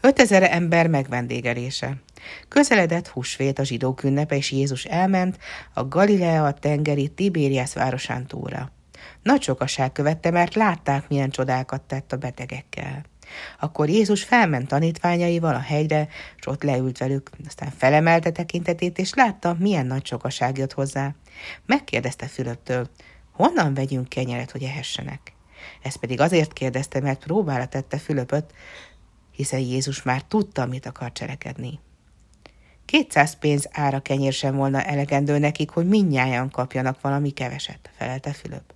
Ötezer ember megvendégelése. Közeledett húsvét a zsidók ünnepe, és Jézus elment a Galilea tengeri Tibériász városán túra. Nagy sokaság követte, mert látták, milyen csodákat tett a betegekkel. Akkor Jézus felment tanítványaival a hegyre, és ott leült velük, aztán felemelte tekintetét, és látta, milyen nagy sokaság jött hozzá. Megkérdezte Fülöptől, honnan vegyünk kenyeret, hogy ehessenek? Ez pedig azért kérdezte, mert próbára tette Fülöpöt, hiszen Jézus már tudta, mit akar cselekedni. Kétszáz pénz ára kenyér sem volna elegendő nekik, hogy minnyáján kapjanak valami keveset, felelte Fülöp.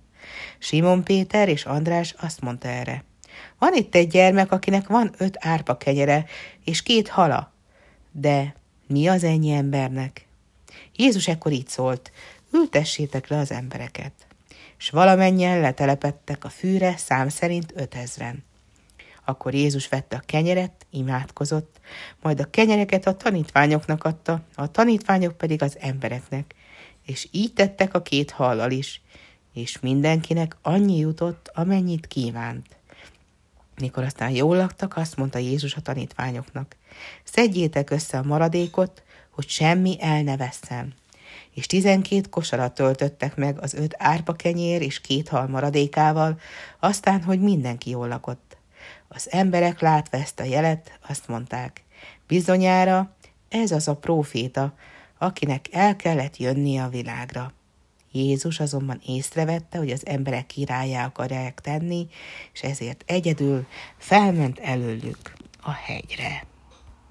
Simon Péter és András azt mondta erre. Van itt egy gyermek, akinek van öt árpa kenyere és két hala. De mi az ennyi embernek? Jézus ekkor így szólt, ültessétek le az embereket. És valamennyien letelepettek a fűre szám szerint ötezren. Akkor Jézus vette a kenyeret, imádkozott, majd a kenyereket a tanítványoknak adta, a tanítványok pedig az embereknek, és így tettek a két hallal is, és mindenkinek annyi jutott, amennyit kívánt. Mikor aztán jól laktak, azt mondta Jézus a tanítványoknak, szedjétek össze a maradékot, hogy semmi el ne vesszen. És tizenkét kosarat töltöttek meg az öt árpa kenyér és két hal maradékával, aztán, hogy mindenki jól lakott. Az emberek látva ezt a jelet, azt mondták, bizonyára ez az a próféta, akinek el kellett jönnie a világra. Jézus azonban észrevette, hogy az emberek királyá akarják tenni, és ezért egyedül felment előlük a hegyre.